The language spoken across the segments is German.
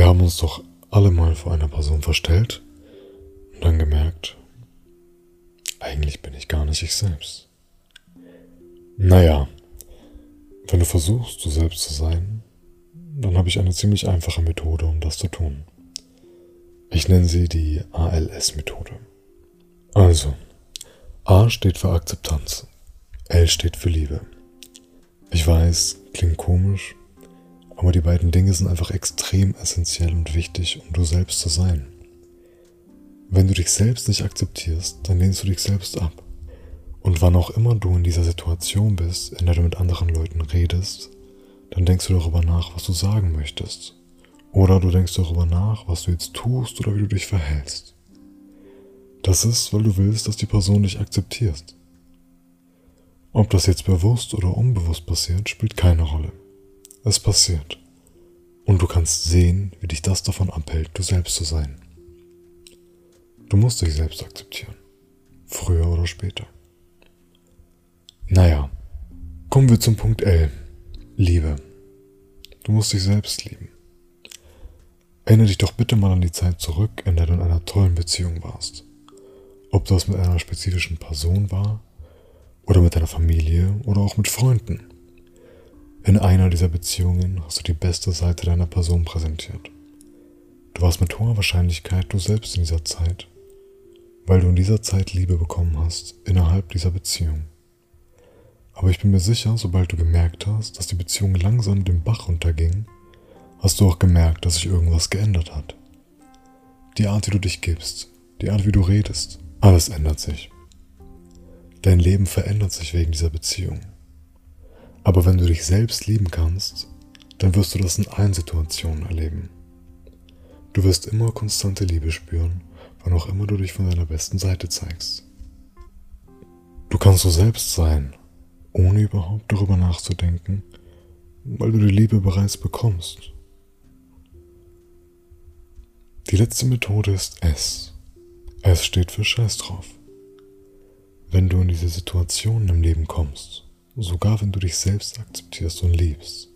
Wir haben uns doch alle mal vor einer Person verstellt und dann gemerkt, eigentlich bin ich gar nicht ich selbst. Naja, wenn du versuchst, du selbst zu sein, dann habe ich eine ziemlich einfache Methode, um das zu tun. Ich nenne sie die ALS-Methode. Also, A steht für Akzeptanz, L steht für Liebe. Ich weiß, klingt komisch, aber die beiden Dinge sind einfach extrem essentiell und wichtig, um du selbst zu sein. Wenn du dich selbst nicht akzeptierst, dann lehnst du dich selbst ab. Und wann auch immer du in dieser Situation bist, in der du mit anderen Leuten redest, dann denkst du darüber nach, was du sagen möchtest. Oder du denkst darüber nach, was du jetzt tust oder wie du dich verhältst. Das ist, weil du willst, dass die Person dich akzeptiert. Ob das jetzt bewusst oder unbewusst passiert, spielt keine Rolle. Es passiert. Und du kannst sehen, wie dich das davon abhält, du selbst zu sein. Du musst dich selbst akzeptieren. Früher oder später. Naja, kommen wir zum Punkt L. Liebe. Du musst dich selbst lieben. Erinnere dich doch bitte mal an die Zeit zurück, in der du in einer tollen Beziehung warst. Ob das mit einer spezifischen Person war, oder mit deiner Familie, oder auch mit Freunden. In einer dieser Beziehungen hast du die beste Seite deiner Person präsentiert. Du warst mit hoher Wahrscheinlichkeit du selbst in dieser Zeit, weil du in dieser Zeit Liebe bekommen hast innerhalb dieser Beziehung. Aber ich bin mir sicher, sobald du gemerkt hast, dass die Beziehung langsam den Bach runterging, hast du auch gemerkt, dass sich irgendwas geändert hat. Die Art, wie du dich gibst, die Art, wie du redest, alles ändert sich. Dein Leben verändert sich wegen dieser Beziehung. Aber wenn du dich selbst lieben kannst, dann wirst du das in allen Situationen erleben. Du wirst immer konstante Liebe spüren, wann auch immer du dich von deiner besten Seite zeigst. Du kannst du selbst sein, ohne überhaupt darüber nachzudenken, weil du die Liebe bereits bekommst. Die letzte Methode ist S. S steht für Scheiß drauf. Wenn du in diese Situationen im Leben kommst, Sogar wenn du dich selbst akzeptierst und liebst,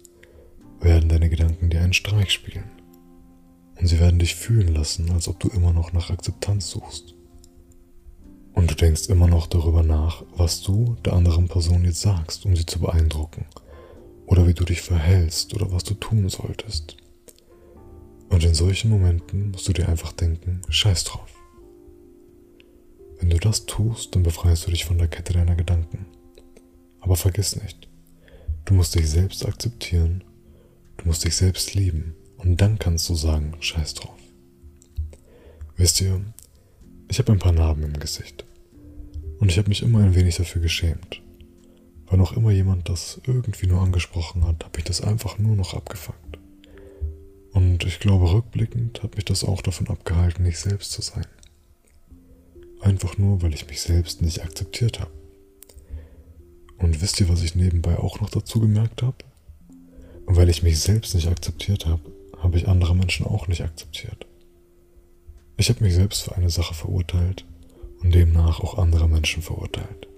werden deine Gedanken dir einen Streich spielen. Und sie werden dich fühlen lassen, als ob du immer noch nach Akzeptanz suchst. Und du denkst immer noch darüber nach, was du der anderen Person jetzt sagst, um sie zu beeindrucken. Oder wie du dich verhältst oder was du tun solltest. Und in solchen Momenten musst du dir einfach denken, scheiß drauf. Wenn du das tust, dann befreist du dich von der Kette deiner Gedanken. Aber vergiss nicht, du musst dich selbst akzeptieren, du musst dich selbst lieben und dann kannst du sagen, scheiß drauf. Wisst ihr, ich habe ein paar Narben im Gesicht und ich habe mich immer ein wenig dafür geschämt. Wann auch immer jemand das irgendwie nur angesprochen hat, habe ich das einfach nur noch abgefuckt. Und ich glaube, rückblickend hat mich das auch davon abgehalten, nicht selbst zu sein. Einfach nur, weil ich mich selbst nicht akzeptiert habe. Und wisst ihr, was ich nebenbei auch noch dazu gemerkt habe? Weil ich mich selbst nicht akzeptiert habe, habe ich andere Menschen auch nicht akzeptiert. Ich habe mich selbst für eine Sache verurteilt und demnach auch andere Menschen verurteilt.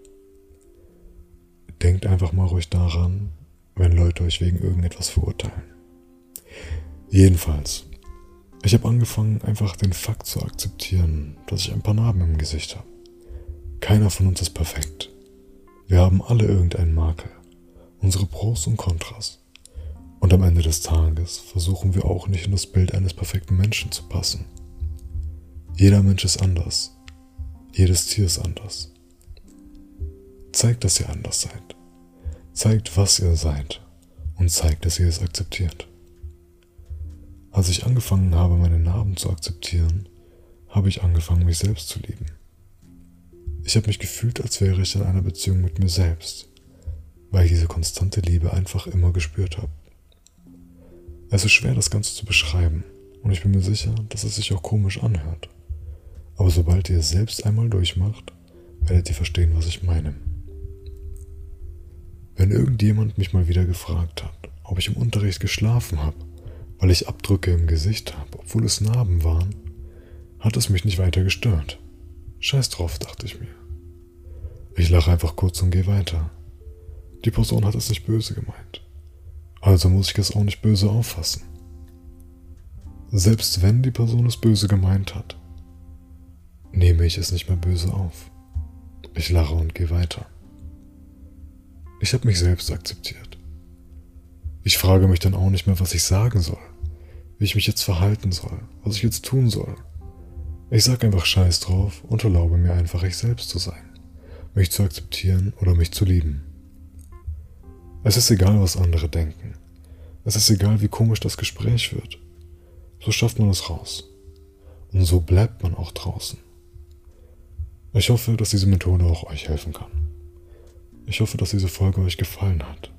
Denkt einfach mal ruhig daran, wenn Leute euch wegen irgendetwas verurteilen. Jedenfalls, ich habe angefangen, einfach den Fakt zu akzeptieren, dass ich ein paar Narben im Gesicht habe. Keiner von uns ist perfekt. Wir haben alle irgendeinen Makel, unsere Pros und Kontras. Und am Ende des Tages versuchen wir auch nicht in das Bild eines perfekten Menschen zu passen. Jeder Mensch ist anders. Jedes Tier ist anders. Zeigt, dass ihr anders seid. Zeigt, was ihr seid. Und zeigt, dass ihr es akzeptiert. Als ich angefangen habe, meine Narben zu akzeptieren, habe ich angefangen, mich selbst zu lieben. Ich habe mich gefühlt, als wäre ich in einer Beziehung mit mir selbst, weil ich diese konstante Liebe einfach immer gespürt habe. Es ist schwer, das Ganze zu beschreiben, und ich bin mir sicher, dass es sich auch komisch anhört. Aber sobald ihr es selbst einmal durchmacht, werdet ihr verstehen, was ich meine. Wenn irgendjemand mich mal wieder gefragt hat, ob ich im Unterricht geschlafen habe, weil ich Abdrücke im Gesicht habe, obwohl es Narben waren, hat es mich nicht weiter gestört. Scheiß drauf, dachte ich mir. Ich lache einfach kurz und gehe weiter. Die Person hat es nicht böse gemeint. Also muss ich es auch nicht böse auffassen. Selbst wenn die Person es böse gemeint hat, nehme ich es nicht mehr böse auf. Ich lache und gehe weiter. Ich habe mich selbst akzeptiert. Ich frage mich dann auch nicht mehr, was ich sagen soll, wie ich mich jetzt verhalten soll, was ich jetzt tun soll. Ich sage einfach Scheiß drauf und erlaube mir einfach ich selbst zu sein, mich zu akzeptieren oder mich zu lieben. Es ist egal, was andere denken. Es ist egal, wie komisch das Gespräch wird. So schafft man es raus. Und so bleibt man auch draußen. Ich hoffe, dass diese Methode auch euch helfen kann. Ich hoffe, dass diese Folge euch gefallen hat.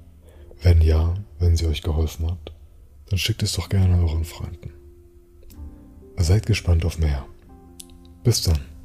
Wenn ja, wenn sie euch geholfen hat, dann schickt es doch gerne euren Freunden. Seid gespannt auf mehr. Bis dann.